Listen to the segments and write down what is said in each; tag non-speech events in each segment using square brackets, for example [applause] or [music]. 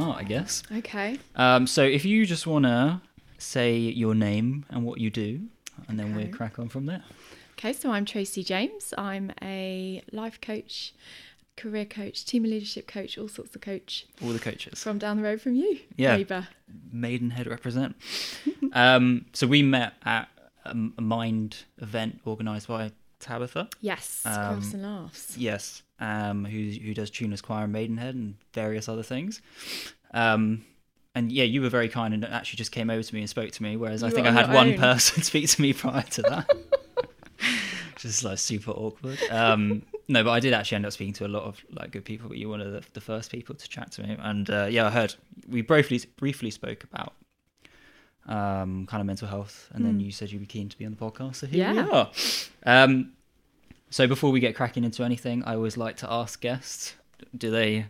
start, I guess. Okay. Um, so if you just want to say your name and what you do, and then Okay. we'll crack on from there. Okay, so I'm Tracy James. I'm a life coach, career coach, team leadership coach, all sorts of coach All the coaches. from down the road from you, Yeah. neighbour. Maidenhead represent. [laughs] um, so we met at a a Mind event organised by Tabitha. Yes, Um, cross and laughs. Yes, um, who who does Tuneless Choir and Maidenhead and various other things. Um, and yeah, you were very kind and actually just came over to me and spoke to me, whereas I think I had one own. person [laughs] speak to me prior to that. [laughs] just like super awkward. Um, no, but I did actually end up speaking to a lot of like good people. But you were one of the, the first people to chat to me, and uh, yeah, I heard we briefly briefly spoke about um, kind of mental health, and then Mm. you said you'd be keen to be on the podcast. So here Yeah. we are. Um, so before we get cracking into anything, I always like to ask guests: Do they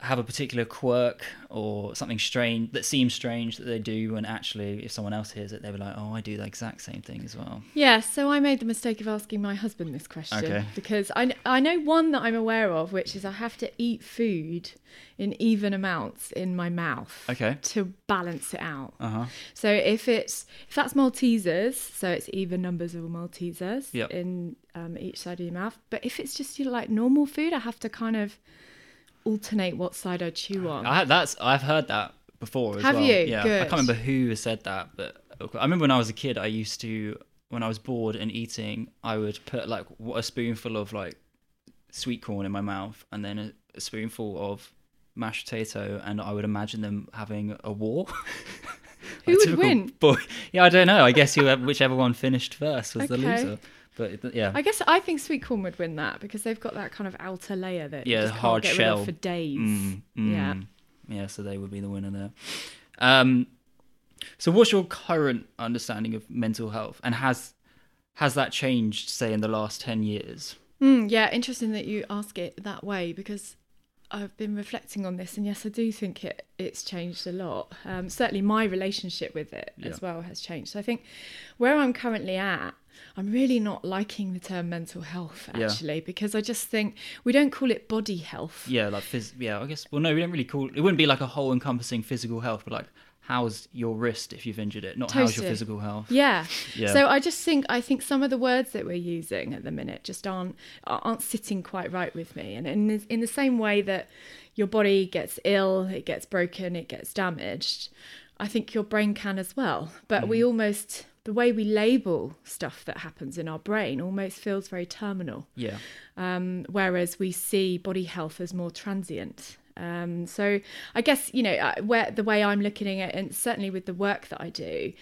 have a particular quirk or something strange that seems strange that they do, and actually, if someone else hears it, they were like, "Oh, I do the exact same thing as well." Yeah, so I made the mistake of asking my husband this question Okay. because I, I know one that I'm aware of, which is I have to eat food in even amounts in my mouth Okay. to balance it out. Uh huh. So if it's if that's Maltesers, so it's even numbers of Maltesers Yep. in um, each side of your mouth. But if it's just you know, like normal food, I have to kind of alternate what side I chew on. I, that's I've heard that before as Have well. you? Yeah, I can't remember who said that, but I remember when I was a kid, I used to when I was bored and eating, I would put like a spoonful of like sweet corn in my mouth, and then a, a spoonful of mashed potato, and I would imagine them having a war. [laughs] Who Like would win? Boy, yeah, I don't know. I guess whoever, whichever one finished first was the loser. But it- yeah, I guess I think sweet corn would win that because they've got that kind of outer layer that Yeah, you just hard can't get rid shell. of for days. Mm, mm. Yeah. Yeah, so they would be the winner there. Um, so what's your current understanding of mental health, and has has that changed, say, in the last ten years? Mm, yeah, interesting that you ask it that way because I've been reflecting on this, and yes, I do think it it's changed a lot. Um, certainly, my relationship with it Yeah. as well has changed. So I think where I'm currently at, I'm really not liking the term mental health Yeah. actually because I just think we don't call it body health. Yeah, like phys- yeah, I guess. Well, no, we don't really call it. it. Wouldn't be like a whole encompassing physical health, but like how's your wrist if you've injured it, not how's your physical health. Yeah. Yeah. So I just think I think some of the words that we're using at the minute just aren't aren't sitting quite right with me. And in the, in the same way that your body gets ill, it gets broken, it gets damaged, I think your brain can as well. But we almost the way we label stuff that happens in our brain almost feels very terminal Yeah, um, whereas we see body health as more transient. Um, so I guess you know uh, where the way I'm looking at it, and certainly with the work that I do,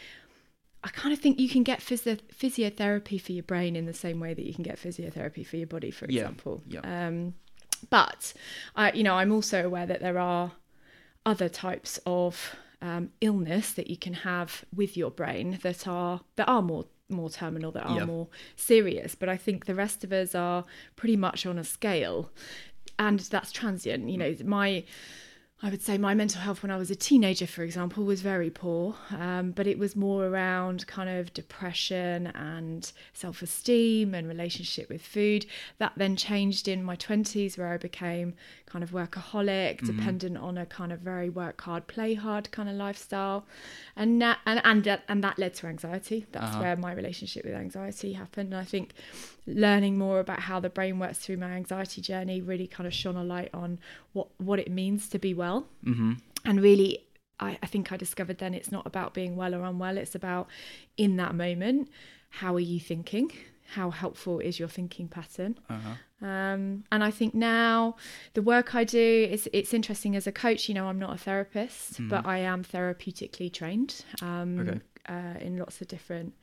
I kind of think you can get physio- physiotherapy for your brain in the same way that you can get physiotherapy for your body, for Yeah, example. yeah. Um, but I, you know, I'm also aware that there are other types of um, illness that you can have with your brain that are that are more more terminal, that are Yeah. more serious. But I think the rest of us are pretty much on a scale, and that's transient. You know, my I would say my mental health when I was a teenager, for example, was very poor, um, but it was more around kind of depression and self esteem and relationship with food. That then changed in my 20s, where I became kind of workaholic, dependent on a kind of very work hard, play hard kind of lifestyle. And, that, and, and, that, and that led to anxiety. That's Uh-huh. where my relationship with anxiety happened. And I think learning more about how the brain works through my anxiety journey really kind of shone a light on what what it means to be well mm-hmm. and really I, I think i discovered then it's not about being well or unwell it's about in that moment how are you thinking how helpful is your thinking pattern uh-huh. um, and I think now the work I do is it's interesting as a coach. You know, I'm not a therapist, but I am therapeutically trained um, Okay. uh, in lots of different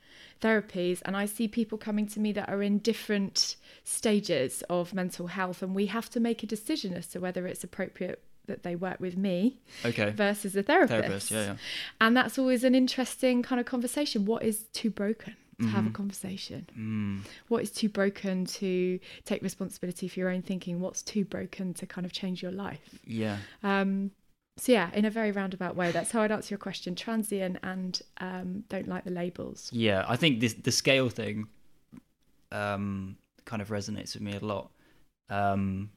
therapies, and I see people coming to me that are in different stages of mental health, and we have to make a decision as to whether it's appropriate that they work with me Okay. versus a therapist. Therapist, yeah, yeah. And that's always an interesting kind of conversation. What is too broken? To have a conversation. Mm. What is too broken to take responsibility for your own thinking? What's too broken to kind of change your life? Yeah. Um, so yeah, in a very roundabout way, that's how I'd answer your question. Transient and um, don't like the labels. Yeah, I think this the scale thing um kind of resonates with me a lot. Um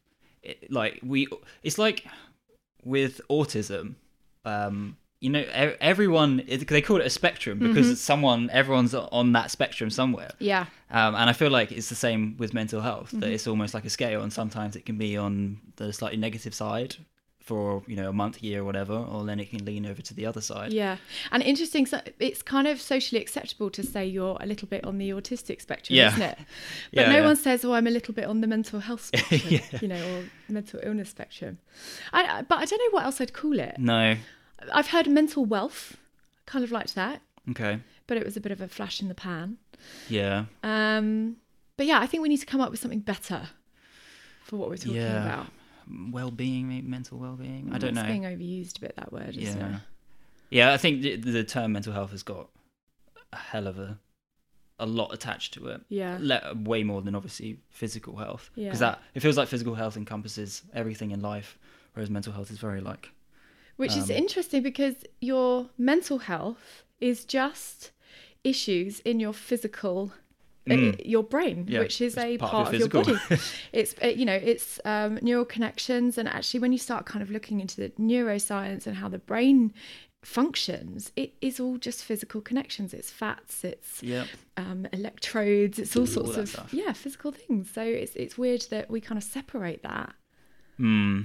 it, like we it's like with autism, um, you know, everyone they call it a spectrum because Mm-hmm. someone, everyone's on that spectrum somewhere. Yeah. Um, and I feel like it's the same with mental health. Mm-hmm. That it's almost like a scale, and sometimes it can be on the slightly negative side for you know a month, year, or whatever, or then it can lean over to the other side. Yeah, and interesting. So it's kind of socially acceptable to say you're a little bit on the autistic spectrum, Yeah. isn't it? [laughs] But Yeah, no yeah. one says, "Oh, I'm a little bit on the mental health [laughs] spectrum," you know, or mental illness spectrum. I, but I don't know what else I'd call it. No. I've heard mental wealth, kind of liked that, Okay. but it was a bit of a flash in the pan. Yeah. Um, but yeah, I think we need to come up with something better for what we're talking Yeah. about. Well-being, maybe mental well-being. I don't it's know. being overused a bit that word, yeah. it? Yeah, I think the, the term mental health has got a hell of a a lot attached to it. Yeah. Le- way more than obviously physical health. Yeah. Because that it feels like physical health encompasses everything in life, whereas mental health is very like Which is Um, interesting because your mental health is just issues in your physical, Mm. your brain, Yeah, which is it's a part part, of of, your body. [laughs] it's uh, you know it's um, neural connections, and actually when you start kind of looking into the neuroscience and how the brain functions, it is all just physical connections. It's fats, it's yeah. um, electrodes, it's all All sorts of stuff. yeah physical things. So it's it's weird that we kind of separate that. Hmm.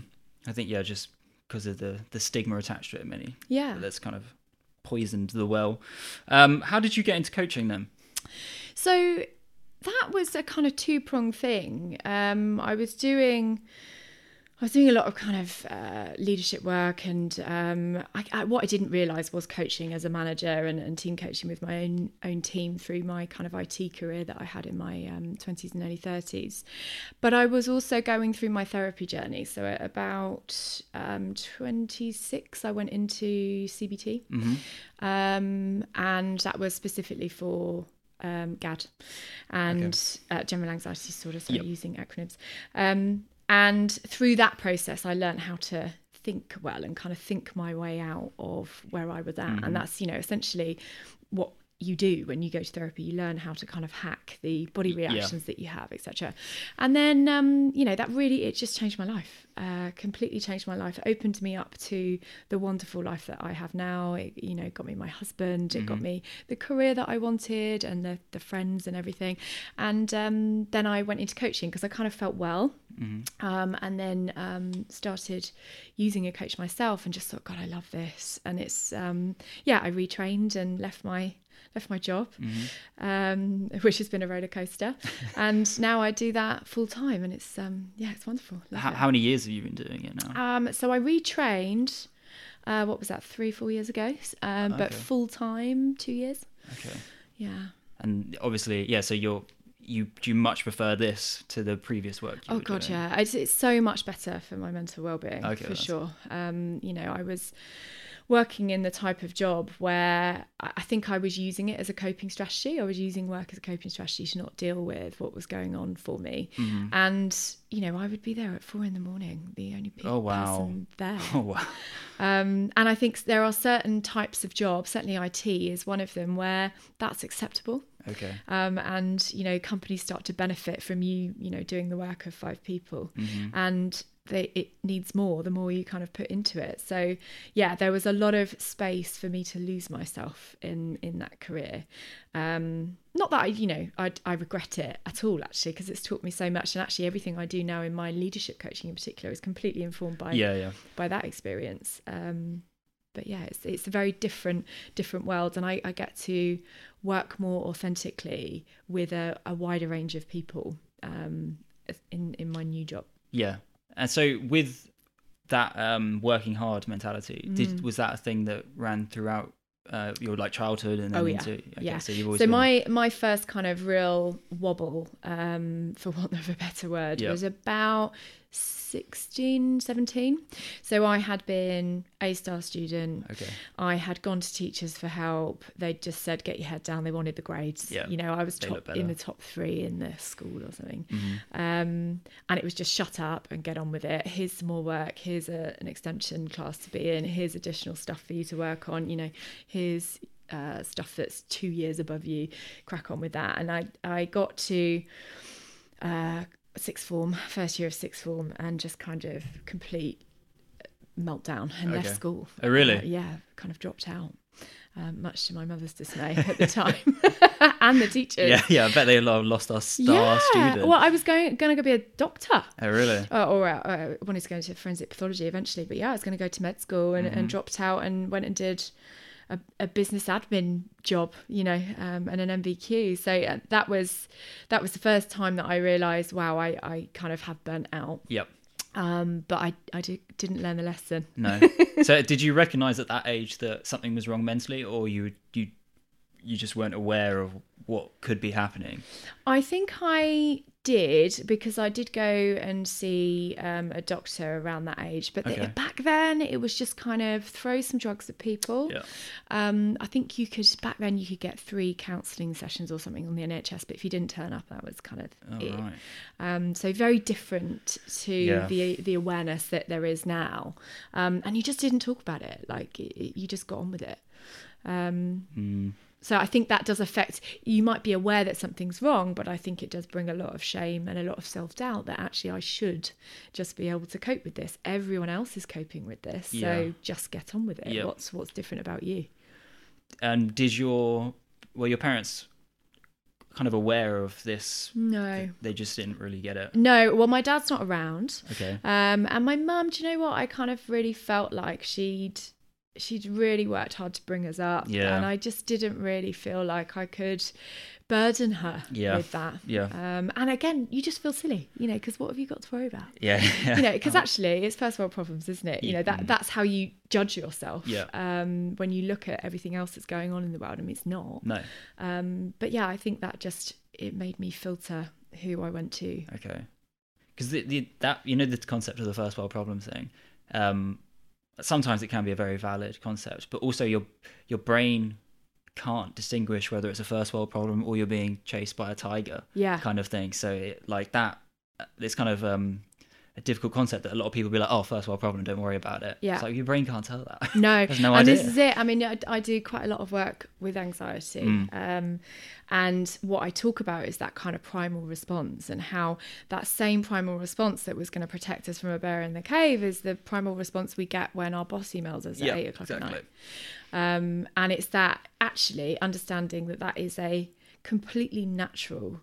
I think yeah, just because of the the stigma attached to it, many Yeah. that's kind of poisoned the well. Um, how did you get into coaching then? So that was a kind of two pronged thing. Um, I was doing. I was doing a lot of kind of uh, leadership work, and um, I, I, what I didn't realise was coaching as a manager and, and team coaching with my own own team through my kind of IT career that I had in my um, twenties and early thirties. But I was also going through my therapy journey. So at about um, twenty six, I went into CBT, um, and that was specifically for um, GAD and uh, general anxiety disorder. So Yep. using acronyms. Um, and through that process, I learned how to think well and kind of think my way out of where I was at. And that's, you know, essentially what you do when you go to therapy you learn how to kind of hack the body reactions that you have etc and then um you know that really it just changed my life uh completely changed my life it opened me up to the wonderful life that i have now. It you know got me my husband it got me the career that i wanted and the the friends and everything. And um then i went into coaching because i kind of felt well. Um, and then um, started using a coach myself and just thought god i love this. And it's um, yeah i retrained and left my left my job um, which has been a roller coaster and [laughs] now i do that full time and it's um, yeah it's wonderful How, it. how many years have you been doing it now? Um, so I retrained. Uh, what was that? Three, four years ago. Um, but full time, two years. okay. Yeah. And obviously, yeah. So you're you do you much prefer this to the previous work? You Oh god, doing? yeah. It's, it's so much better for my mental well-being Okay, for that's- sure. Um, you know, I was working in the type of job where I I think I was using it as a coping strategy. I was using work as a coping strategy to not deal with what was going on for me. Mm-hmm. And you know, I would be there at four in the morning, the only pe- Oh, wow. person there. [laughs] Oh wow. Um, and I think there are certain types of jobs, certainly IT is one of them, where that's acceptable. Okay. Um, and you know, companies start to benefit from you, you know, doing the work of five people, and they, it needs more the more you kind of put into it. So yeah, there was a lot of space for me to lose myself in in that career. Um, not that I, you know, I, I regret it at all actually, because it's taught me so much. And actually, everything I do now in my leadership coaching in particular is completely informed by Yeah, yeah. by that experience. Um, but yeah, it's it's a very different different world, and I, I get to work more authentically with a, a wider range of people um, in in my new job. Yeah. And so with that um, working hard mentality, Mm. did was that a thing that ran throughout uh, your like childhood and then Oh, yeah. into okay, yeah. so you've So been- my my first kind of real wobble, um, for [laughs] want of a better word, Yeah. was about 16, 17. So I had been a star student. Okay. I had gone to teachers for help. They just said, "Get your head down." They wanted the grades. Yeah, You know, I was they top in the top three in the school or something. Mm-hmm. Um, and it was just shut up and get on with it. Here's some more work. Here's a, an extension class to be in. Here's additional stuff for you to work on. You know, here's uh, stuff that's two years above you. Crack on with that. And I I got to uh, sixth form, first year of sixth form, and just kind of complete meltdown and left school. Oh, really? Uh, yeah, kind of dropped out. Um, much to my mother's dismay at the [laughs] time, [laughs] and the teachers. Yeah, yeah. I bet they lo- lost our star student. Well, I was going going to go be a doctor. oh, really? Uh, or uh, uh, wanted to go into forensic pathology eventually, but yeah, I was going to go to med school and, Mm-hmm. and dropped out and went and did a, a business admin job, you know, um, and an NVQ. So uh, that was that was the first time that I realised, wow, I, I kind of have burnt out. Yep. Um, but I I did, didn't learn the lesson. No. [laughs] so, did you recognise at that age that something was wrong mentally, or you you you just weren't aware of what could be happening? I think I did because I did go and see um, a doctor around that age. But the- back then, it was just kind of throw some drugs at people. Yeah. Um, I think you could back then you could get three counselling sessions or something on the NHS, but if you didn't turn up, that was kind of Oh, it. right. Um, so very different to Yeah. the the awareness that there is now, um, and you just didn't talk about it. Like it, it- you just got on with it. Um, Mm. So I think that does affect. You might be aware that something's wrong, but I think it does bring a lot of shame and a lot of self doubt that actually I should just be able to cope with this. Everyone else is coping with this, Yeah. so just get on with it. Yep. What's what's different about you? And did your were your parents kind of aware of this? No, They just didn't really get it. no. Well, my dad's not around. Okay. Um, and my mum, do you know what? I kind of really felt like she'd she'd really worked hard to bring us up, Yeah. and I just didn't really feel like I could burden her Yeah. with that. Yeah. Um, and again, you just feel silly, you know, because what have you got to worry about? Yeah. You know, because [laughs] actually, it's first world problems, isn't it? You know, that Mm. that's how you judge yourself. Yeah. Um, when you look at everything else that's going on in the world, I mean, it's not. no. Um, but yeah, I think that just it made me filter who I went to. Okay. Because the, the that you know the concept of the first world problem thing. Um, sometimes it can be a very valid concept, but also your your brain can't distinguish whether it's a first world problem or you're being chased by a tiger Yeah. kind of thing. So it, like that, it's kind of um, a difficult concept that a lot of people be like, oh, first world problem, don't worry about it. Yeah. It's like your brain can't tell that. No, [laughs] no and idea. this is it. I mean, I, I do quite a lot of work with anxiety, Mm. um, and what I talk about is that kind of primal response and how that same primal response that was going to protect us from a bear in the cave is the primal response we get when our boss emails us Yeah, at eight o'clock at night. Um, and it's that actually understanding that that is a completely natural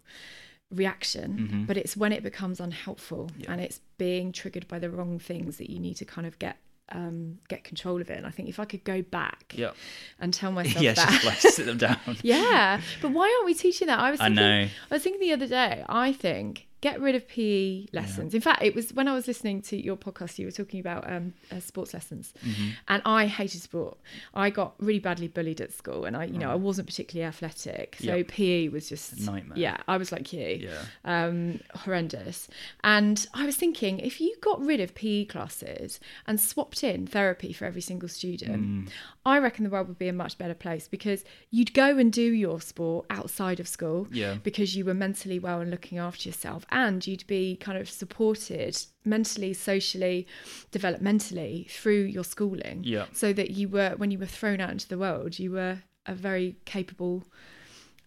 reaction, but it's when it becomes unhelpful Mm-hmm. Yeah. and it's being triggered by the wrong things that you need to kind of get um, get control of it. And I think if I could go back yeah. and tell [laughs] myself Yeah, that. just like sit them [laughs] down. yeah, but why aren't we teaching that? I was I know. I was thinking the other day. I think get rid of PE lessons. In fact, it was when I was listening to your podcast. You were talking about um, uh, sports lessons, Mm-hmm. and I hated sport. I got really badly bullied at school, and I, you know, I wasn't particularly athletic. So Yep. PE was just Nightmare. Yeah, I was like you Yeah. um, horrendous. And I was thinking, if you got rid of PE classes and swapped in therapy for every single student, Mm. I reckon the world would be a much better place because you'd go and do your sport outside of school Yeah. because you were mentally well and looking after yourself, and you'd be kind of supported mentally, socially, developmentally through your schooling. Yeah. So that you were, when you were thrown out into the world, you were a very capable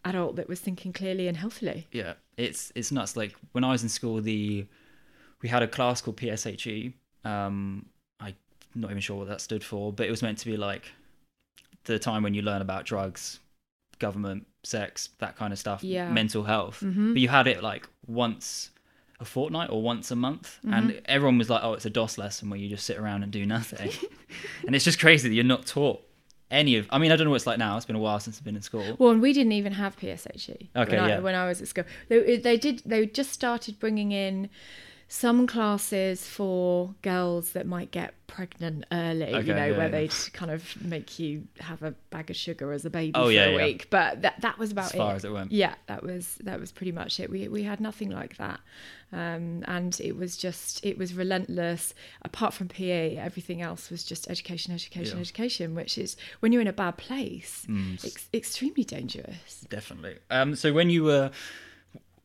adult that was thinking clearly and healthily. Yeah, it's it's nuts. Like when I was in school, the we had a class called PSHE. Um, I'm not even sure what that stood for, but it was meant to be like the time when you learn about drugs, government, sex, that kind of stuff, Yeah. mental health. Mhm. But you had it like once a fortnight or once a month, Mm-hmm. and everyone was like, "Oh, it's a doss lesson where you just sit around and do nothing," [laughs] and it's just crazy that you're not taught any of. I mean, I don't know what it's like now. It's been a while since I've been in school. Well, and we didn't even have PSHE Okay, when, I, yeah. when I was at school. They, they did. They just started bringing in some classes for girls that might get pregnant early. Okay, you know, yeah, where yeah. they'd kind of make you have a bag of sugar as a baby Oh, for yeah, a week. But that that was about As far it. as it went. Yeah, that was that was pretty much it. We we had nothing like that, um, and it was just it was relentless. Apart from PE, everything else was just education, education, education. Which is when you're in a bad place, Mm. ex- extremely dangerous. Definitely. Um, so when you were,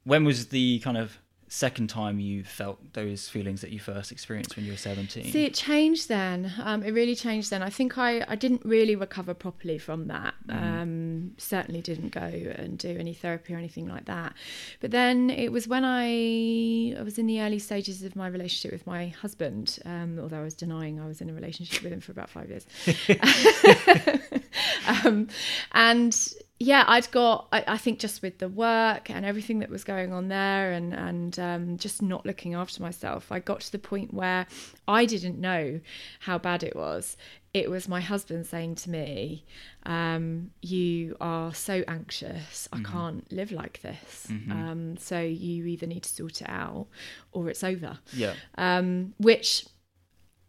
when was the kind of second time you felt those feelings that you first experienced when you were 17? See, it changed then. Um, it really changed then. I think I, I didn't really recover properly from that. Um, certainly didn't go and do any therapy or anything like that. But then it was when I, I was in the early stages of my relationship with my husband, um, although I was denying I was in a relationship with him for about five years. [laughs] [laughs] um, and yeah, I'd got, I, I, think just with the work and everything that was going on there and, and um, just not looking after myself, I got to the point where I didn't know how bad it was. It was my husband saying to me, um, You are so anxious. I mm-hmm. can't live like this. Mm-hmm. Um, so you either need to sort it out or it's over. Yeah. Um, which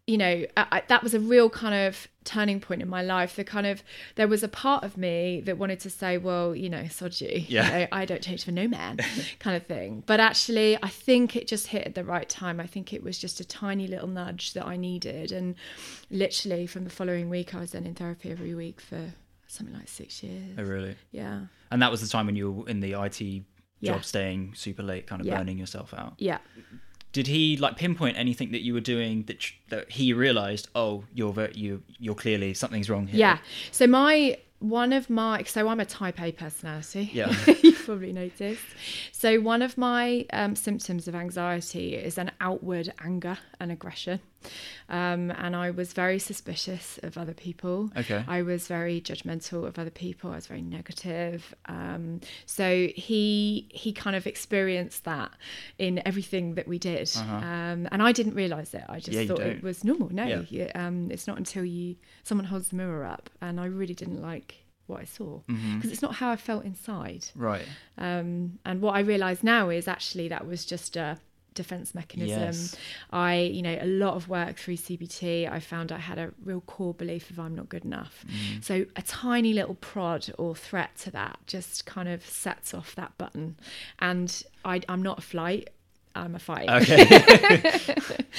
you know, I, that was a real kind of turning point in my life. The kind of there was a part of me that wanted to say, well, you know, sod you, yeah. You know, I don't change for no man, [laughs] kind of thing. But actually, I think it just hit at the right time. I think it was just a tiny little nudge that I needed, and literally from the following week, I was then in therapy every week for something like six years. Oh, really? Yeah. And that was the time when you were in the IT job, yeah. staying super late, kind of yeah. burning yourself out. Yeah did he like pinpoint anything that you were doing that that he realized oh you're very, you you're clearly something's wrong here? Yeah. So my one of my so i'm a type a personality. Yeah. [laughs] You've probably noticed. So one of my um, symptoms of anxiety is an outward anger and aggression um, and I was very suspicious of other people. Okay. I was very judgmental of other people. I was very negative. Um, so he he kind of experienced that in everything that we did, uh-huh. um, and I didn't realize it. I just yeah, thought it was normal. No, yeah. you, um, it's not until you someone holds the mirror up, and I really didn't like what I saw because mm-hmm. it's not how I felt inside. Right. Um, and what I realise now is actually that was just a defense mechanism. Yes. I, you know, a lot of work through CBT, I found I had a real core belief of I'm not good enough. Mm. So a tiny little prod or threat to that just kind of sets off that button. And I, I'm not a flight. I'm a fight. Okay. [laughs]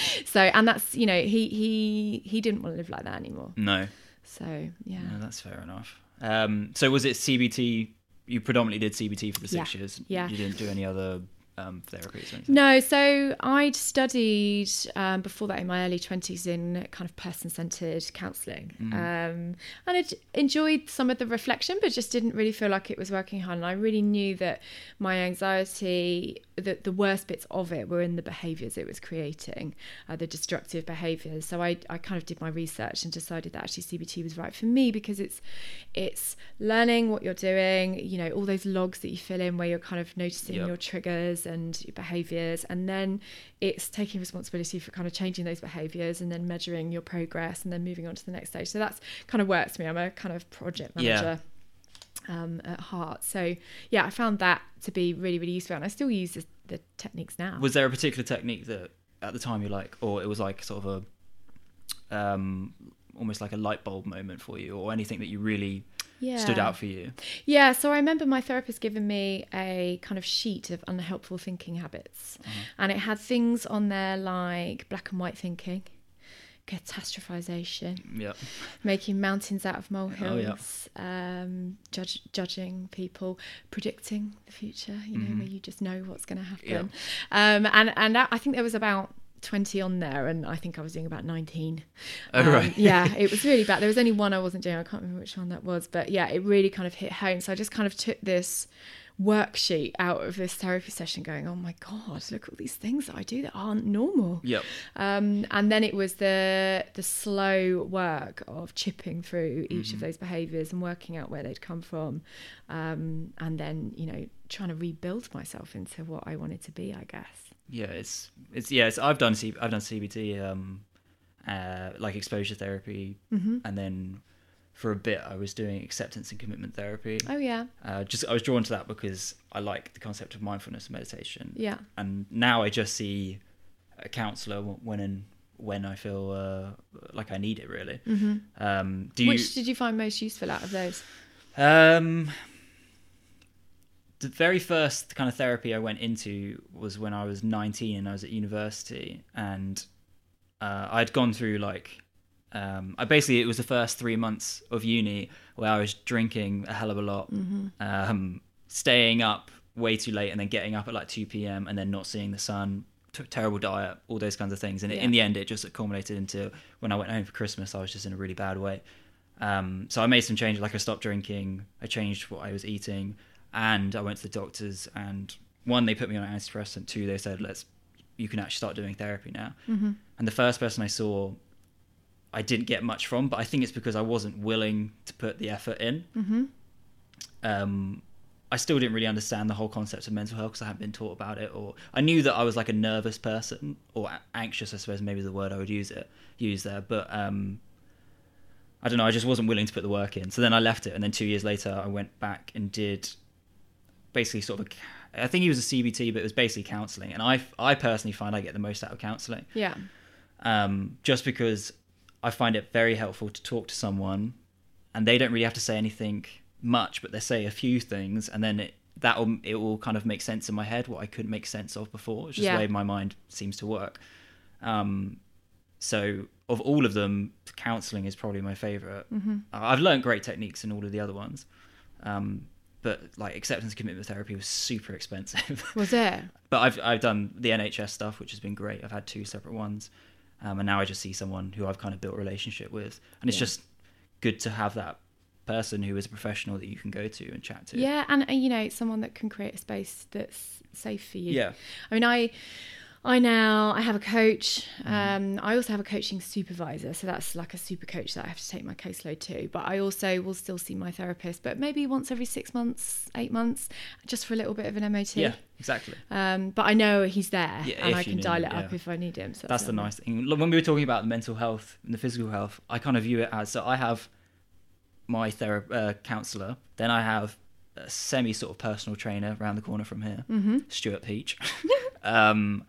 [laughs] so, and that's you know he he he didn't want to live like that anymore. No. So yeah. No, that's fair enough. Um, so was it CBT? You predominantly did CBT for the six Yeah. years. Yeah. You didn't do any other um, therapies. No, so I'd studied um, before that in my early 20s in kind of person centered counseling. Mm. Um, and I'd enjoyed some of the reflection, but just didn't really feel like it was working hard. And I really knew that my anxiety, that the worst bits of it were in the behaviors it was creating, uh, the destructive behaviors. So I, I kind of did my research and decided that actually CBT was right for me because it's it's learning what you're doing, you know, all those logs that you fill in where you're kind of noticing Yep. your triggers and your behaviors and then it's taking responsibility for kind of changing those behaviors and then measuring your progress and then moving on to the next stage. So that's kind of works for me. I'm a kind of project Yeah. manager um, at heart. So yeah i found that to be really really useful and i still use the, the techniques now. Was there a particular technique that at the time you like, or it was like sort of a, um, almost like a light bulb moment for you, or anything that you really yeah. stood out for you? Yeah, so I remember my therapist giving me a kind of sheet of unhelpful thinking habits, Uh-huh. and it had things on there like black and white thinking, catastrophization, Yeah. making mountains out of Oh, yeah. molehills, um, judge, judging people, predicting the future. You know, Mhm. where you just know what's going to happen. Um, and and I think there was about. 20 on there and I think I was doing about 19 Oh, Um, right. yeah [laughs] it was really bad. There was only one I wasn't doing. I can't remember which one that was but yeah it really kind of hit home. So I just kind of took this worksheet out of this therapy session going oh my god look at all these things that I do that aren't normal. Yep. um, and then it was the the slow work of chipping through each of those behaviors and working out where they'd come from um, and then you know trying to rebuild myself into what I wanted to be I guess Yeah, it's it's yeah. It's, I've done C, I've done CBT, um, uh, like exposure therapy, mm-hmm. and then for a bit I was doing acceptance and commitment therapy. oh yeah Uh, just I was drawn to that because I like the concept of mindfulness and meditation. yeah And now I just see a counselor when and when I feel uh, like I need it. Really. mm-hmm. Um, do you? which did you find most useful out of those Um, the very first kind of therapy I went into was when I was 19 and I was at university, and uh, I'd gone through like. Um, I basically it was the first three months of uni where I was drinking a hell of a lot, mm-hmm. um, staying up way too late and then getting up at like 2 p.m. and then not seeing the sun, t- terrible diet, all those kinds of things. And Yeah. in the end, it just culminated into when I went home for Christmas, I was just in a really bad way. Um, so I made some changes, like I stopped drinking, I changed what I was eating, and I went to the doctors. And one, they put me on an antidepressant. Two, they said, let's, you can actually start doing therapy now. Mm-hmm. And the first person I saw, I didn't get much from, but I think it's because I wasn't willing to put the effort in. Mm-hmm. Um, I still didn't really understand the whole concept of mental health because I hadn't been taught about it, or I knew that I was like a nervous person or anxious. I suppose maybe the word I would use it use there, but um, I don't know. I just wasn't willing to put the work in. So then I left it, and then two years later, I went back and did basically sort of a. I think he was a CBT, but it was basically counselling, and I I personally find I get the most out of counselling Yeah. um, just because I find it very helpful to talk to someone, and they don't really have to say anything much, but they say a few things, and then it that will it will kind of make sense in my head what I couldn't make sense of before. It's just Yeah. the way my mind seems to work. Um, so of all of them, counselling is probably my favorite. Mm-hmm. I've learned great techniques in all of the other ones, um, but like acceptance and commitment therapy was super expensive. [laughs] Was it? but I've I've done the NHS stuff, which has been great. I've had two separate ones, um, and now I just see someone who I've kind of built a relationship with, and it's Yeah. just good to have that person who is a professional that you can go to and chat to. Yeah, and uh, you know, someone that can create a space that's safe for you. yeah, I mean, I I now I have a coach. Mm-hmm. Um, I also have a coaching supervisor, so that's like a super coach that I have to take my caseload to. But I also will still see my therapist, but maybe once every six months, eight months, just for a little bit of an MOT. yeah, exactly. Um, but I know he's there, Yeah, and I can dial him, it up yeah. if I need him. So That's the nice thing. When we were talking about the mental health and the physical health, I kind of view it as so I have my therapist uh, counselor, then I have a semi sort of personal trainer around the corner from here, Mm-hmm. Stuart Peach. [laughs] um,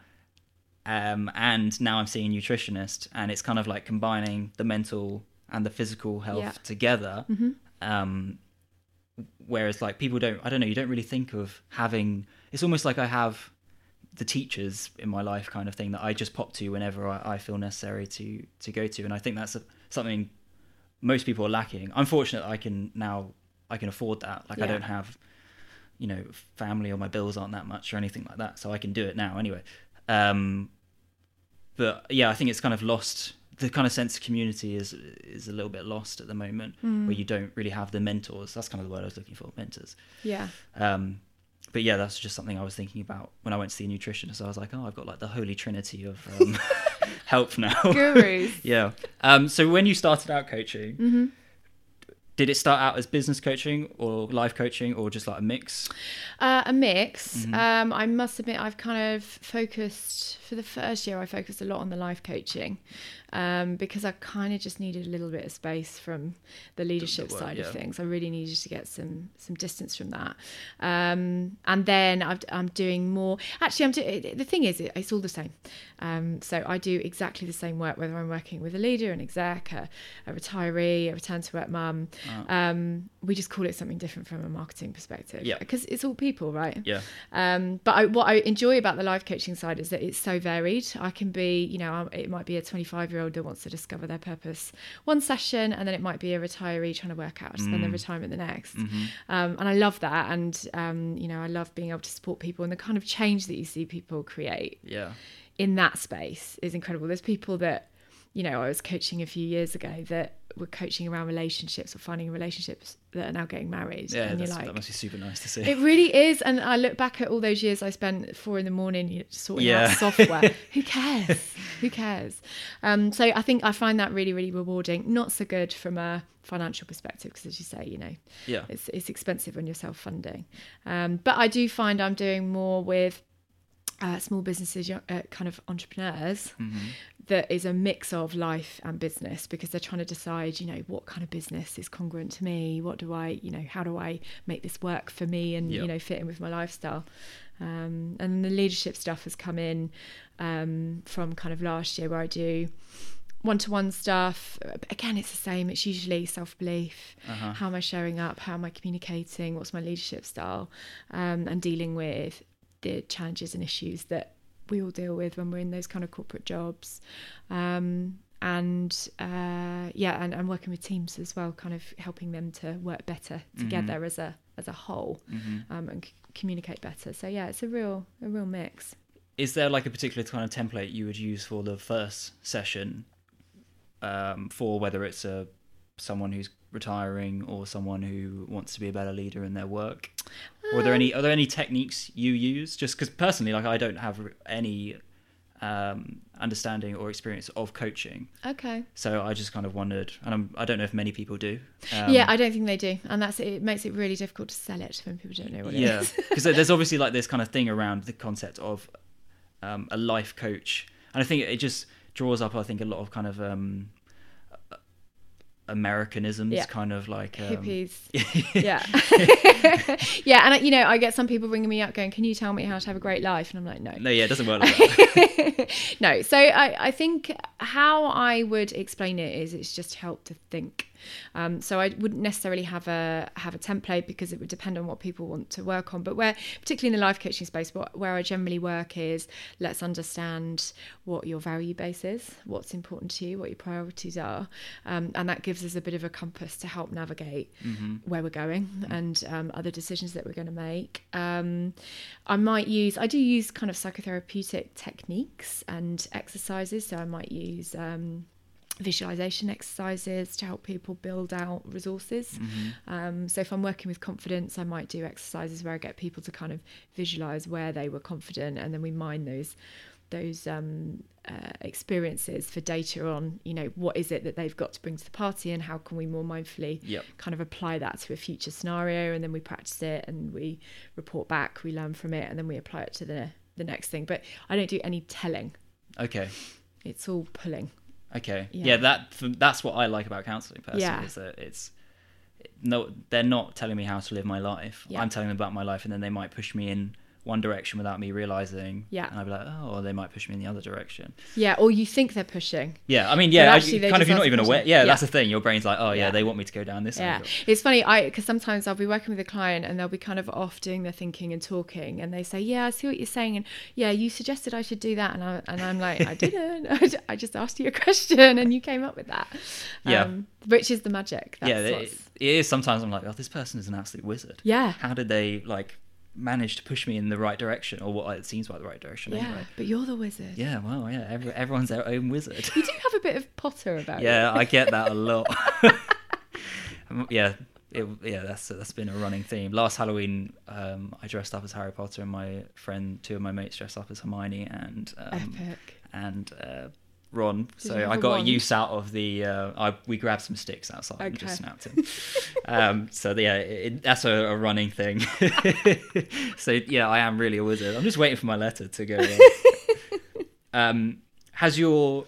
um, and now I'm seeing a nutritionist, and it's kind of like combining the mental and the physical health Yeah. together. Mhm. Um, whereas, like people don't, I don't know, you don't really think of having. It's almost like I have the teachers in my life, kind of thing that I just pop to whenever I, I feel necessary to to go to, and I think that's a, something most people are lacking. I'm fortunate I can now I can afford that. Like I don't have you know family or my bills aren't that much or anything like that so i can do it now anyway um but yeah i think it's kind of lost the kind of sense of community is is a little bit lost at the moment Mm. where you don't really have the mentors that's kind of the word i was looking for mentors Yeah. um but yeah that's just something i was thinking about when i went to see a nutritionist i was like oh i've got like the holy trinity of um, [laughs] help now [laughs] Gurus. [laughs] yeah um so when you started out coaching hmm did it start out as business coaching or life coaching or just like a mix Uh, a mix. Mm-hmm. Um, I must admit, I've kind of focused for the first year. I focused a lot on the life coaching um, because I kind of just needed a little bit of space from the leadership work, side yeah. of things. I really needed to get some some distance from that. Um, and then I've, I'm doing more. Actually, I'm do, the thing is, it, it's all the same. Um, so I do exactly the same work whether I'm working with a leader, an exec, a, a retiree, a return to work mum. Um, we just call it something different from a marketing perspective. Yeah. because it's all people, right? yeah Um, but I, what I enjoy about the life coaching side is that it's so varied. I can be, you know, it might be a 25 year old that wants to discover their purpose one session, and then it might be a retiree trying to work out how to spend their retirement the next. Um, and I love that. And, um, you know, I love being able to support people and the kind of change that you see people create yeah in that space is incredible. There's people that, you know, I was coaching a few years ago that were coaching around relationships or finding relationships that are now getting married. Yeah, and you're like, that must be super nice to see. it really is. And I look back at all those years I spent four in the morning sorting Yeah. out software. [laughs] Who cares? Who cares? Um, so I think I find that really, really rewarding. Not so good from a financial perspective, because as you say, you know, yeah, it's, it's expensive when you're self funding. Um, but I do find I'm doing more with uh, small businesses, young- uh, kind of entrepreneurs, that is a mix of life and business because they're trying to decide, you know, what kind of business is congruent to me? What do I, you know, how do I make this work for me and, Yeah. you know, fit in with my lifestyle? Um, and the leadership stuff has come in um, from kind of last year where I do one-to-one stuff again it's the same it's usually self-belief Uh-huh. how am i showing up how am i communicating what's my leadership style um, and dealing with the challenges and issues that we all deal with when we're in those kind of corporate jobs um, and uh, yeah, and, and working with teams as well, kind of helping them to work better together as a as a whole um, and c- communicate better. So yeah, it's a real a real mix. Is there like a particular kind of template you would use for the first session, um, for whether it's a someone who's retiring or someone who wants to be a better leader in their work? Or are there any are there any techniques you use? Just because personally, like I don't have any um, understanding or experience of coaching, Okay. so I just kind of wondered, and I'm, I don't know if many people do. Um, yeah, I don't think they do, and that's it. Makes it really difficult to sell it when people don't know what it yeah is. because [laughs] there's obviously like this kind of thing around the concept of um, a life coach and i think it just draws up i think a lot of kind of um, americanisms Yeah. kind of like um, Hippies. [laughs] yeah. [laughs] yeah, and I, you know, I get some people ringing me up going, "Can you tell me how to have a great life?" And I'm like, "No." no yeah it doesn't work like [laughs] that no. So I, I think how I would explain it is it's just help to think. Um, so I wouldn't necessarily have a have a template because it would depend on what people want to work on. But where, particularly in the life coaching space, what, where I generally work is let's understand what your value base is, what's important to you, what your priorities are, um, and that gives us a bit of a compass to help navigate where we're going and um, other decisions that we're going to make. Um, I might use, I do use kind of psychotherapeutic techniques and exercises. So I might use. Um, visualization exercises to help people build out resources. Um, so if I'm working with confidence, I might do exercises where I get people to kind of visualize where they were confident, and then we mine those those um, uh, experiences for data on you know what is it that they've got to bring to the party and how can we more mindfully Yep. kind of apply that to a future scenario and then we practice it and we report back we learn from it and then we apply it to the the next thing. But i don't do any telling. Okay. It's all pulling okay yeah, Yeah. that that's what i like about counseling personally Yeah. is that it's no they're not telling me how to live my life Yeah. i'm telling them about my life and then they might push me in one direction without me realizing Yeah. and i'd be like oh or they might push me in the other direction yeah or you think they're pushing Yeah, I mean, yeah, actually kind of you're not even aware. Yeah, Yeah. that's the thing. Your brain's like, oh yeah, Yeah. they want me to go down this. Yeah, angle. it's funny. I because sometimes I'll be working with a client and they'll be kind of off doing their thinking and talking, and they say, "Yeah, I see what you're saying," and yeah, you suggested I should do that, and I and I'm like, I didn't. [laughs] I just asked you a question and you came up with that. Yeah. um, which is the magic. That's yeah, it, it is. Sometimes I'm like, oh, this person is an absolute wizard. yeah, How did they like manage to push me in the right direction, or what it seems like the right direction? yeah. Anyway. But you're the wizard. Yeah, well, yeah, every, everyone's their own wizard. You do have a bit of Potter about yeah, you. I get that a lot. [laughs] [laughs] Yeah. It, yeah, that's that's been a running theme. Last Halloween, um, I dressed up as Harry Potter, and my friend, two of my mates, dressed up as Hermione and um, Epic. and uh, Ron. Did so I a got wand? use out of the. Uh, I we grabbed some sticks outside and just snapped him. um, so yeah, it, that's a, a running thing. [laughs] so yeah, I am really a wizard. I'm just waiting for my letter to go. in. [laughs] um, has your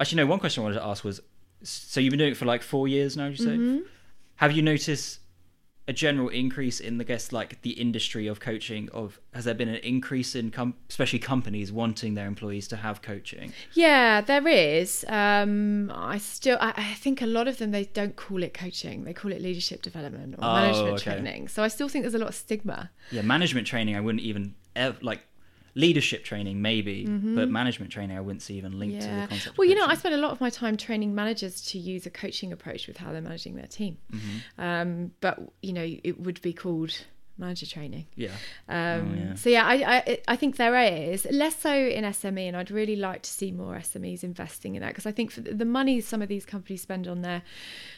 actually no? One question I wanted to ask was: so you've been doing it for like four years now? You say. Mm-hmm. Have you noticed a general increase in the guess like the industry of coaching? Of has there been an increase in com- especially companies wanting their employees to have coaching? Yeah, there is. Um, I still, I, I think a lot of them they don't call it coaching; they call it leadership development or Oh, management okay. training. So I still think there's a lot of stigma. Yeah, management training I wouldn't even ever like leadership training maybe, but management training I wouldn't see even linked to the Mm-hmm. Concept. of Well, you know, I coaching. spend a lot of my time training managers to use a coaching approach with how they're managing their team. Mm-hmm. Um, but you know, it would be called manager training. yeah, Um, Oh, yeah. So yeah, I, I I think there is less so in SME, and I'd really like to see more SMEs investing in that because I think for the the money some of these companies spend on their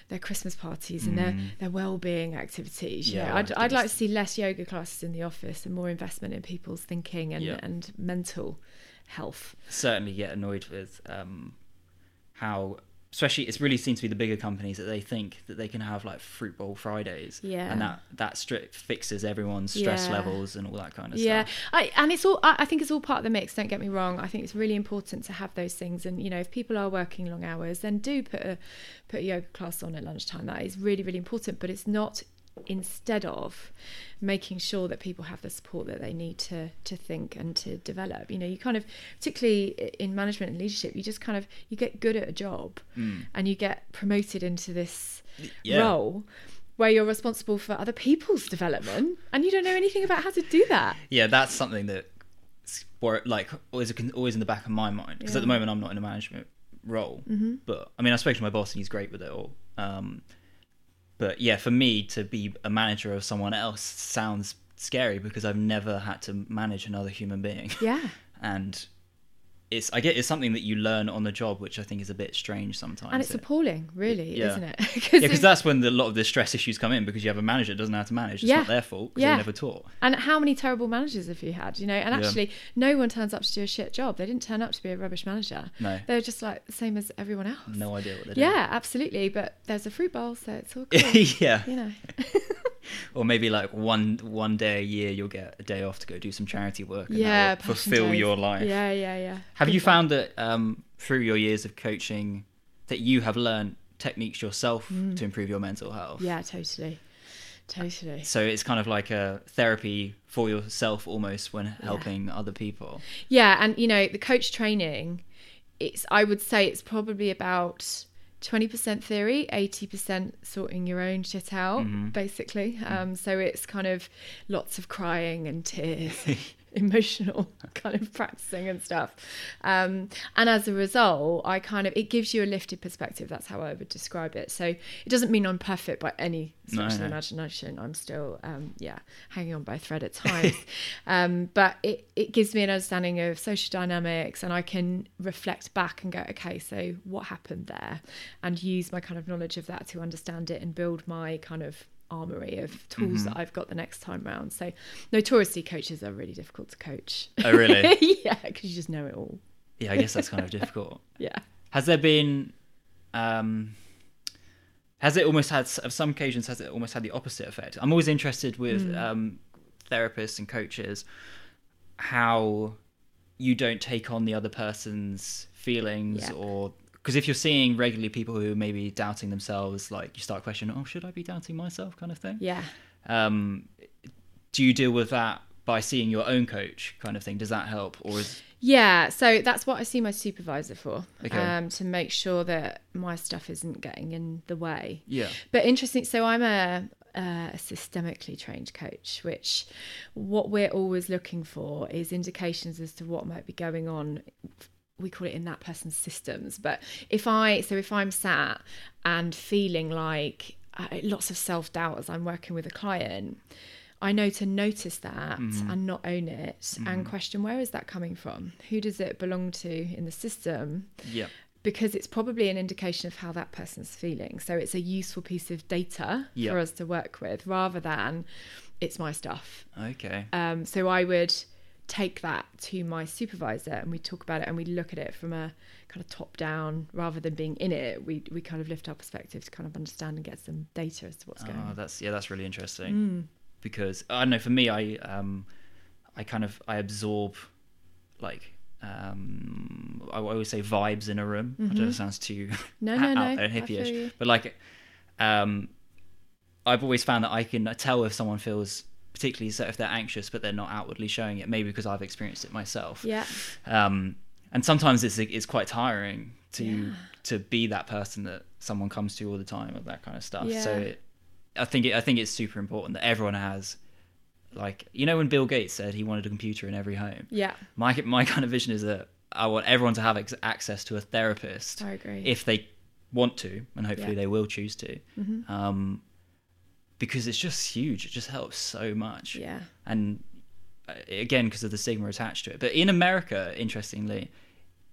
their Christmas parties and their their well-being activities. You Mm. Yeah, know, I'd I I'd like to see less yoga classes in the office and more investment in people's thinking and Yeah. and mental health. certainly get annoyed with um, how. Especially, it's really seems to be the bigger companies that they think that they can have like fruit bowl Fridays, Yeah. and that that strip fixes everyone's stress Yeah. levels and all that kind of yeah stuff. I, and it's all I, I think it's all part of the mix don't get me wrong i think it's really important to have those things and you know if people are working long hours then do put a put a yoga class on at lunchtime that is really really important but it's not instead of making sure that people have the support that they need to to think and to develop you know you kind of particularly in management and leadership you just kind of you get good at a job and you get promoted into this Yeah. role where you're responsible for other people's development and you don't know anything about how to do that yeah, that's something that, like always always in the back of my mind because at the moment I'm not in a management role. Mm-hmm. But I mean, I spoke to my boss and he's great with it all. Um, but yeah, for me to be a manager of someone else sounds scary because I've never had to manage another human being. Yeah. [laughs] and it's I get it's something that you learn on the job, which I think is a bit strange sometimes. And it's appalling, really, Yeah. isn't it? [laughs] yeah, because that's when the, a lot of the stress issues come in because you have a manager that doesn't know how to manage. It's Yeah. not their fault because Yeah. they never taught. And how many terrible managers have you had? You know, and Yeah. actually, no one turns up to do a shit job. They didn't turn up to be a rubbish manager. No. They're just like the same as everyone else. No idea what they're doing. Yeah, absolutely. But there's a fruit bowl, so it's all [laughs] cool. yeah. you know. [laughs] Or maybe like one one day a year you'll get a day off to go do some charity work. And yeah, that will passion fulfill days. your life. Yeah, yeah, yeah. Have Good you found that um, through your years of coaching that you have learned techniques yourself to improve your mental health? Mm. Yeah, totally, totally. So it's kind of like a therapy for yourself almost when helping other people. Yeah, and you know, the coach training, it's I would say it's probably about 20% theory, 80% sorting your own shit out, basically. Um, so it's kind of lots of crying and tears, [laughs] [laughs] emotional kind of practicing and stuff. Um, and as a result, I kind of, it gives you a lifted perspective. That's how I would describe it. So it doesn't mean I'm perfect by any stretch No, of the no. imagination. I'm still, um, yeah, hanging on by a thread at times. [laughs] um, but it, it gives me an understanding of social dynamics and I can reflect back and go, okay, so what happened there? And use my kind of knowledge of that to understand it and build my kind of armory of tools that I've got the next time round. So notoriously coaches are really difficult to coach. Oh, really? [laughs] yeah, because you just know it all. yeah, I guess that's kind of difficult. [laughs] Yeah. Has there been, um, has it almost had, of some occasions, has it almost had the opposite effect? I'm always interested with um, therapists and coaches how you don't take on the other person's feelings Yeah. or because if you're seeing regularly people who are maybe doubting themselves like you start questioning oh should i be doubting myself kind of thing Yeah. um, do you deal with that by seeing your own coach kind of thing does that help or is Yeah, so that's what I see my supervisor for, Okay. um, to make sure that my stuff isn't getting in the way. yeah But interesting. So I'm a, a systemically trained coach, which what we're always looking for is indications as to what might be going on. We call it in that person's systems. But if I, so if I'm sat and feeling like uh, lots of self doubt as I'm working with a client. I know to notice that and not own it and question where is that coming from? Who does it belong to in the system? yeah because it's probably an indication of how that person's feeling. So it's a useful piece of data Yeah. for us to work with rather than it's my stuff. okay Um, so I would take that to my supervisor and we talk about it and we look at it from a kind of top down rather than being in it. We, we kind of lift our perspective to kind of understand and get some data as to what's going Oh, on. that's yeah, that's really interesting. Mm. Because I don't know, for me, I um, I kind of I absorb like um, I always say vibes in a room. I don't know, if it sounds too Mm-hmm. [laughs] No, no, out no, there and hippie-ish, but like um, I've always found that I can tell if someone feels particularly so if they're anxious, but they're not outwardly showing it. Maybe because I've experienced it myself. Yeah. um, and sometimes it's it's quite tiring to Yeah. to be that person that someone comes to all the time of that kind of stuff. So Yeah. it, I think it, I think it's super important that everyone has like you know when Bill Gates said he wanted a computer in every home. Yeah. My my kind of vision is that I want everyone to have ex- access to a therapist I agree. if they want to, and hopefully Yeah. they will choose to. Mhm. Um, because it's just huge. It just helps so much yeah. and uh, again because of the stigma attached to it. But in America, interestingly,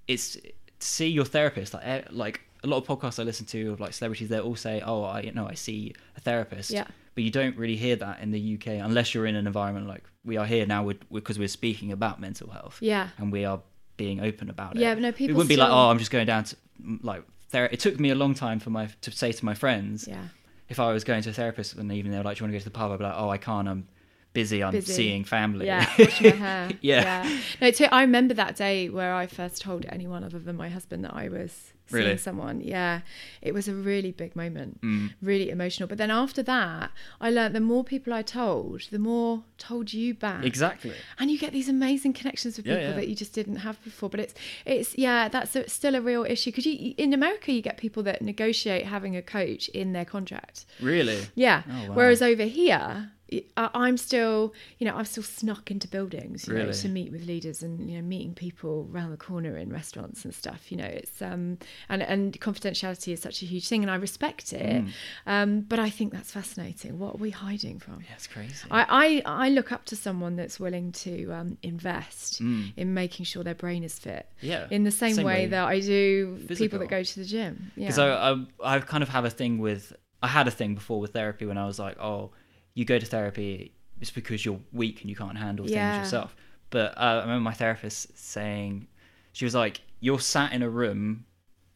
it's to see your therapist. Like eh, like a lot of podcasts I listen to of like celebrities, they all say, "Oh, I you know I see a therapist." Yeah. But you don't really hear that in the UK unless you're in an environment like we are here now, because we're speaking about mental health Yeah. and we are being open about it. Yeah, but no, It people wouldn't be like, "Oh, I'm just going down to like." Ther-. It took me a long time for my to say to my friends Yeah. If I was going to a therapist and even they're like, "Do you want to go to the pub?" I'd be like, "Oh, I can't. I'm busy. I'm Busy. seeing family." Yeah, [laughs] hair. Yeah. No, too, I remember that day where I first told anyone other than my husband that I was seeing Really? someone. Yeah, it was a really big moment, Mm. really emotional. But then after that, I learned the more people I told, the more told you back. Exactly. And you get these amazing connections with Yeah, people yeah. that you just didn't have before. But it's it's yeah, that's a, still a real issue because you in America you get people that negotiate having a coach in their contract. Really? Yeah. Oh, wow. Whereas over here, I'm still, you know, I've still snuck into buildings, you know, to meet with leaders and you know, meeting people around the corner in restaurants and stuff. You know, it's um, and and confidentiality is such a huge thing, and I respect it. Mm. Um, but I think that's fascinating. What are we hiding from? Yeah, it's crazy. I, I, I look up to someone that's willing to um, invest Mm. in making sure their brain is fit. Yeah, In the same, same way, way that I do people that go to the gym. Yeah. because I, I I kind of have a thing with I had a thing before with therapy when I was like, oh, you go to therapy it's because you're weak and you can't handle Yeah. things yourself. But uh, I remember my therapist saying, she was like, you're sat in a room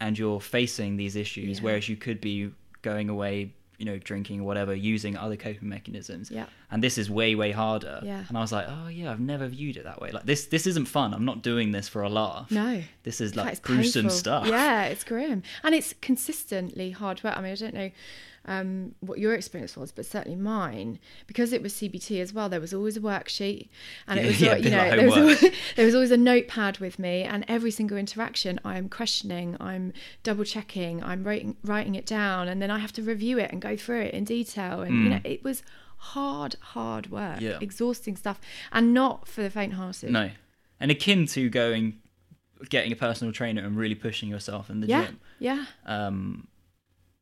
and you're facing these issues, Yeah. whereas you could be going away, you know, drinking or whatever, using other coping mechanisms. Yeah. And this is way way harder. Yeah. And I was like, oh yeah, I've never viewed it that way. Like this this isn't fun. I'm not doing this for a laugh. no. This is like gruesome painful. stuff. Yeah, it's grim, and it's consistently hard work. I mean, I don't know um, what your experience was, but certainly mine, because it was CBT as well. There was always a worksheet, and it [laughs] was yeah, you know like there was, always, [laughs] there was always a notepad with me, and every single interaction, I'm questioning, I'm double checking, I'm writing writing it down, and then I have to review it and go through it in detail, and you know it was hard, hard work. Yeah. exhausting stuff, and not for the faint-hearted. No. And akin to going, getting a personal trainer and really pushing yourself in the Yeah, gym. yeah. Um,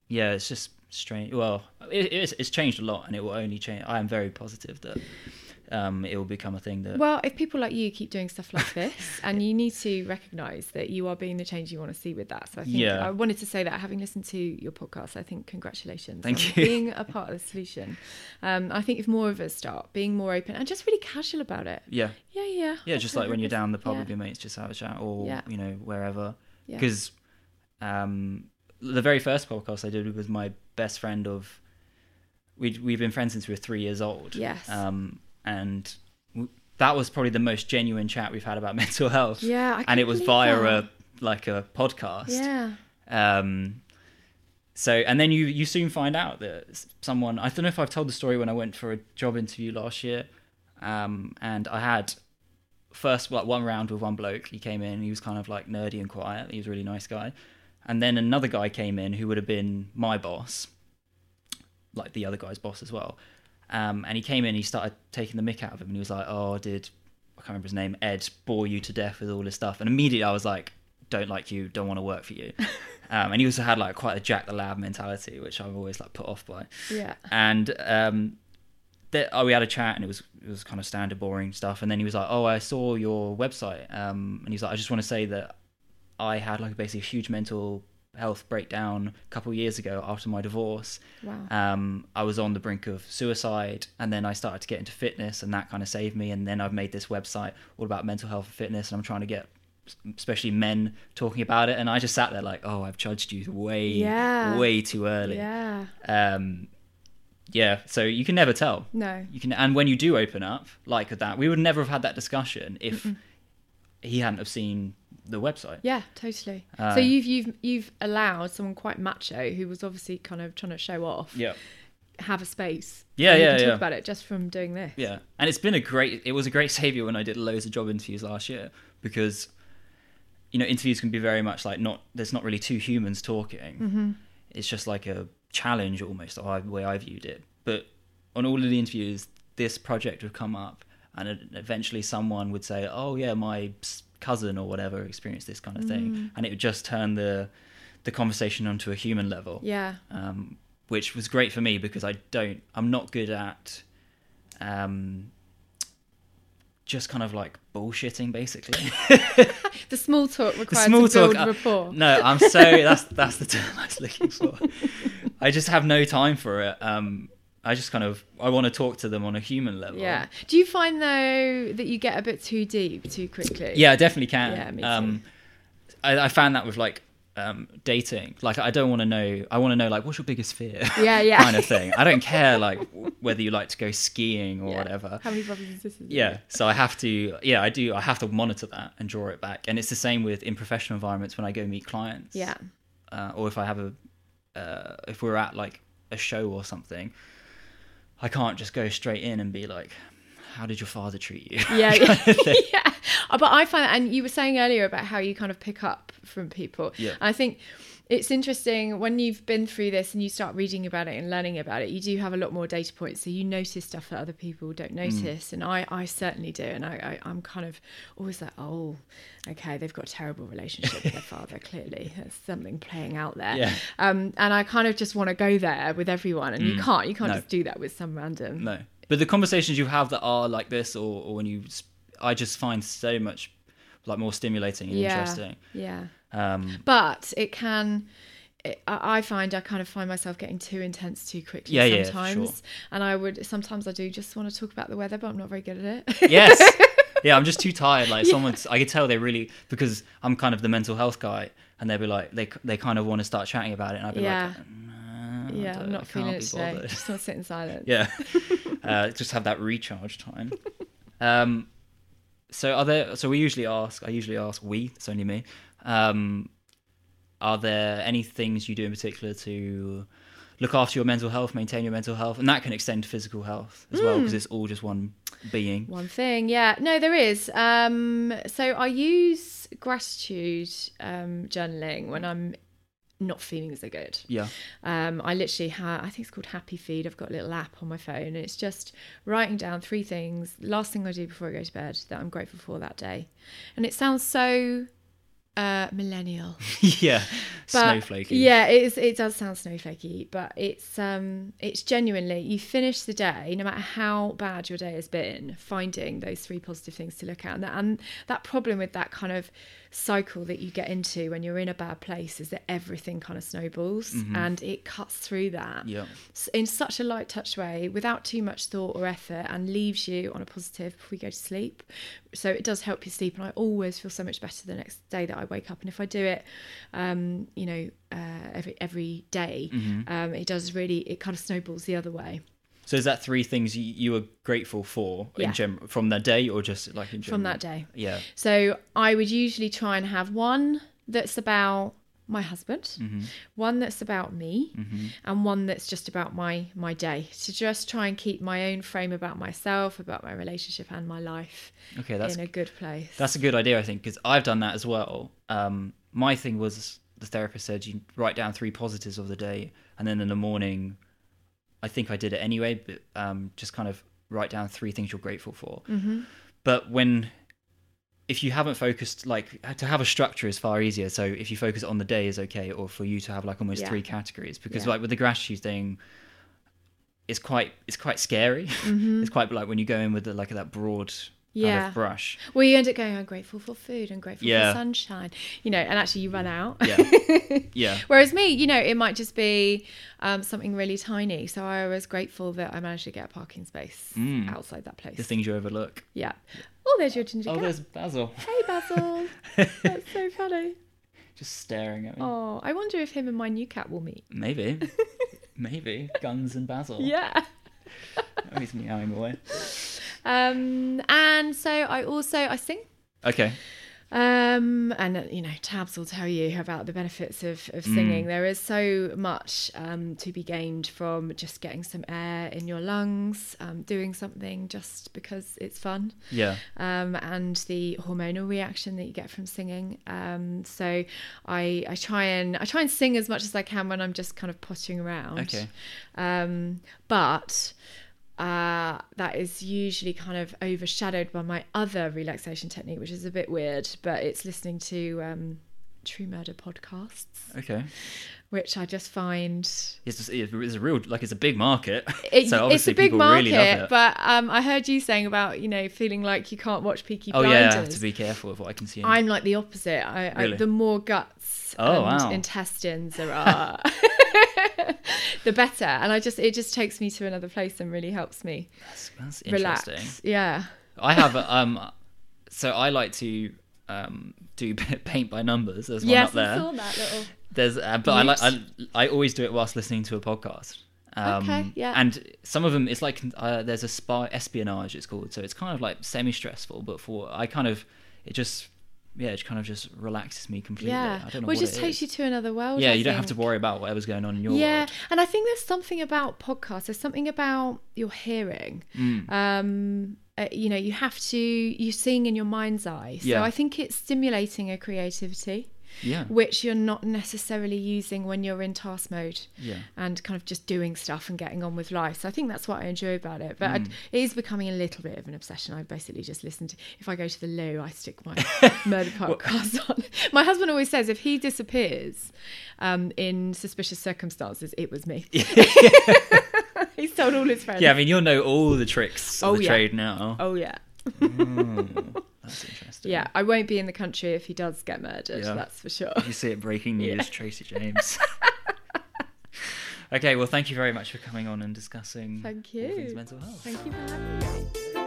yeah, it's just strange. Well, it, it's, it's changed a lot and it will only change. I am very positive that um, it will become a thing that. Well, if people like you keep doing stuff like this, [laughs] and you need to recognise that you are being the change you want to see with that. So I think Yeah. I wanted to say that having listened to your podcast, I think congratulations Thank on you. being a part of the solution. Um, I think if more of us start being more open and just really casual about it, yeah. yeah, yeah, Yeah, just like when you're down the pub Yeah. with your mates, just have a chat or, Yeah. you know, wherever. Yeah. Because um, the very first podcast I did was my best friend of. We'd, we've been friends since we were three years old. Yes. Um, and that was probably the most genuine chat we've had about [laughs] mental health. Yeah, I and it was via that. a like a podcast. yeah, Um, so and then you you soon find out that someone I don't know if I've told the story when I went for a job interview last year, um, and I had first like one round with one bloke. He came in, he was kind of like nerdy and quiet. He was a really nice guy, and then another guy came in who would have been my boss, like the other guy's boss as well. Um, and he came in, he started taking the mick out of him, and he was like, "Oh, did I can't remember his name, Ed, bore you to death with all this stuff?" And immediately I was like, "Don't like you, don't want to work for you." [laughs] um, and he also had like quite a Jack the Lad mentality, which I'm always like put off by. yeah, And um, that oh, we had a chat, and it was it was kind of standard boring stuff. And then he was like, "Oh, I saw your website," um, and he's like, "I just want to say that I had like basically a huge mental." Health breakdown a couple years ago after my divorce wow, um, I was on the brink of suicide, and then I started to get into fitness, and that kind of saved me. And then I've made this website all about mental health and fitness, and I'm trying to get, especially men, talking about it. And I just sat there like, oh, I've judged you way, Yeah. way too early. yeah, Um, yeah. So you can never tell. no, You can, and when you do open up like that, we would never have had that discussion if he hadn't have seen the website. yeah, totally. Uh, so you've you've you've allowed someone quite macho who was obviously kind of trying to show off Yeah. have a space. Yeah, yeah, can talk yeah. about it just from doing this. Yeah, and it's been a great. It was a great [laughs] savior when I did loads of job interviews last year because, you know, interviews can be very much like not. There's not really two humans talking. Mm-hmm. It's just like a challenge almost the way- I viewed it. But on all of the interviews, this project would come up, and eventually someone would say, "Oh yeah, my cousin or whatever experienced this kind of Mm. thing," and it would just turn the the conversation onto a human level Yeah. um, which was great for me because I don't, I'm not good at um, just kind of like bullshitting, basically. [laughs] The small talk required small to build talk, uh, rapport. no, I'm so that's that's the term I was looking for. [laughs] I just have no time for it. Um, I just kind of I want to talk to them on a human level. Yeah. Do you find though that you get a bit too deep too quickly? Yeah, I definitely can. Yeah, me too. Um, I, I found that with like um, dating. Like, I don't want to know. I want to know like what's your biggest fear. Yeah, yeah. [laughs] kind of thing. I don't care like [laughs] whether you like to go skiing or Yeah. whatever. How many brothers and sisters? Yeah, so I have to. Yeah, I do. I have to monitor that and draw it back. And it's the same with in professional environments when I go meet clients. Yeah. Uh, or if I have a, uh, if we're at like a show or something, I can't just go straight in and be like, "How did your father treat you?" [laughs] Yeah, yeah. [laughs] yeah. Uh, But I find that, and you were saying earlier about how you kind of pick up from people. Yeah. I think it's interesting when you've been through this and you start reading about it and learning about it you do have a lot more data points so you notice stuff that other people don't notice and i i certainly do and i, I i'm kind of always like oh okay they've got a terrible relationship with their [laughs] father clearly there's something playing out there Yeah. um and i kind of just want to go there with everyone and you can't you can't No. just do that with some random No, but the conversations you have that are like this, or, or when you, I just find so much like more stimulating and yeah interesting. yeah Um, but it can it, I I find I kind of find myself getting too intense too quickly Yeah, yeah, sometimes, sure. and I would sometimes I do just want to talk about the weather, but I'm not very good at it. yes, [laughs] yeah, I'm just too tired. Like someone's, I could tell they really because I'm kind of the mental health guy, and they'd be like, they they kind of want to start chatting about it, and I'd be Yeah. like, nah, yeah, I'm not feeling it today. bothered. Just want to sit in silence. yeah [laughs] uh, just have that recharge time um so are there so we usually ask i usually ask we it's only me um are there any things you do in particular to look after your mental health maintain your mental health and that can extend to physical health as well Hmm. because it's all just one being One thing, yeah. No, there is. Um, so I use gratitude um, journaling when I'm not feeling so good. yeah Um, I literally have, I think it's called Happy Feed. I've got a little app on my phone. And it's just writing down three things, last thing I do before I go to bed that I'm grateful for that day. And it sounds so uh, millennial. [laughs] yeah But, snowflakey Yeah, it, is, it does sound snowflakey, but it's um, it's genuinely you finish the day, no matter how bad your day has been, finding those three positive things to look at, and that, and that problem with that kind of cycle that you get into when you're in a bad place is that everything kind of snowballs, and it cuts through that yeah in such a light touch way without too much thought or effort and leaves you on a positive before you go to sleep. So it does help you sleep. And I always feel so much better the next day that I wake up. And if I do it, um, you know, uh, every every day, um, it does really, it kind of snowballs the other way so is that three things you, you were grateful for Yeah. in general from that day or just like in general from that day. yeah So I would usually try and have one that's about my husband, Mm-hmm. one that's about me, and one that's just about my my day. To just try and keep my own frame about myself, about my relationship and my life okay that's in a good place. That's a good idea, I think, because I've done that as well. Um, my thing was the therapist said you write down three positives of the day, and then in the morning, I think I did it anyway, but um, just kind of write down three things you're grateful for. Mm-hmm. But when, if you haven't focused, like to have a structure is far easier. So if you focus on the day is okay, or for you to have like almost Yeah. three categories, because Yeah. like with the gratitude thing. It's quite it's quite scary. Mm-hmm. [laughs] it's quite like when you go in with the, like that broad kind Yeah. of brush. Well, you end up going, I'm grateful for food and grateful Yeah. for sunshine, you know, and actually you run out. Yeah. [laughs] Yeah. Whereas me, you know, it might just be um, something really tiny. So I was grateful that I managed to get a parking space Mm. outside that place. the things you overlook. Yeah. Oh, there's your ginger Oh, cat. there's Basil. Hey, Basil. [laughs] That's so funny. Just staring at me. Oh, I wonder if him and my new cat will meet. Maybe. [laughs] Maybe. Guns and Basil. Yeah. Oh, he's meowing away. Um, and so I also I sing. Okay. Um, and uh, you know, Tabs will tell you about the benefits of, of singing. Mm. There is so much um, to be gained from just getting some air in your lungs, um, doing something just because it's fun, Yeah. um, and the hormonal reaction that you get from singing. Um, so I I try and I try and sing as much as I can when I'm just kind of pottering around. Okay. Um, but uh, that is usually kind of overshadowed by my other relaxation technique, which is a bit weird, but it's listening to um, true murder podcasts, Okay. which I just find It's, just, it's a real, like, it's a big market. [laughs] it, so obviously it's a big people market. really love it. But um, I heard you saying about you know feeling like you can't watch Peaky Blinders. oh, yeah. I have to be careful with what I consume. I'm like the opposite. I, I Really? the more guts Oh, and wow. intestines there are, [laughs] [laughs] the better. And I just it just takes me to another place and really helps me That's, that's relax. interesting. Yeah. I have, a, um, so I like to um, do [laughs] paint by numbers. There's one yes, up there. I saw that little. There's, uh, but I like, I, I always do it whilst listening to a podcast. Um, Okay, yeah. And some of them, it's like uh, there's a spy espionage. It's called. So it's kind of like semi-stressful, but for I kind of it just yeah, it kind of just relaxes me completely. Yeah. I don't know well, it just it takes is. you to another world. Yeah, I you don't have to worry about whatever's going on in your world. Yeah, world. and I think there's something about podcasts. There's something about your hearing. Mm. Um, uh, you know, you have to you sing in your mind's eye. So Yeah. I think it's stimulating a creativity. Yeah. which you're not necessarily using when you're in task mode Yeah. and kind of just doing stuff and getting on with life. So I think that's what I enjoy about it. But Mm. It is becoming a little bit of an obsession. I basically just listen to, if I go to the loo, I stick my [laughs] murder podcast on. My husband always says if he disappears um, in suspicious circumstances, it was me. [laughs] He's told all his friends. Yeah, I mean, you'll know all the tricks of Oh, the yeah. trade now. Oh, yeah. Mm, [laughs] that's interesting. Yeah, I won't be in the country if he does get murdered. Yeah. That's for sure. You see it breaking [laughs] news, Yeah. Tracy James. [laughs] okay, well, thank you very much for coming on and discussing Thank you. mental health. Thank you for having me.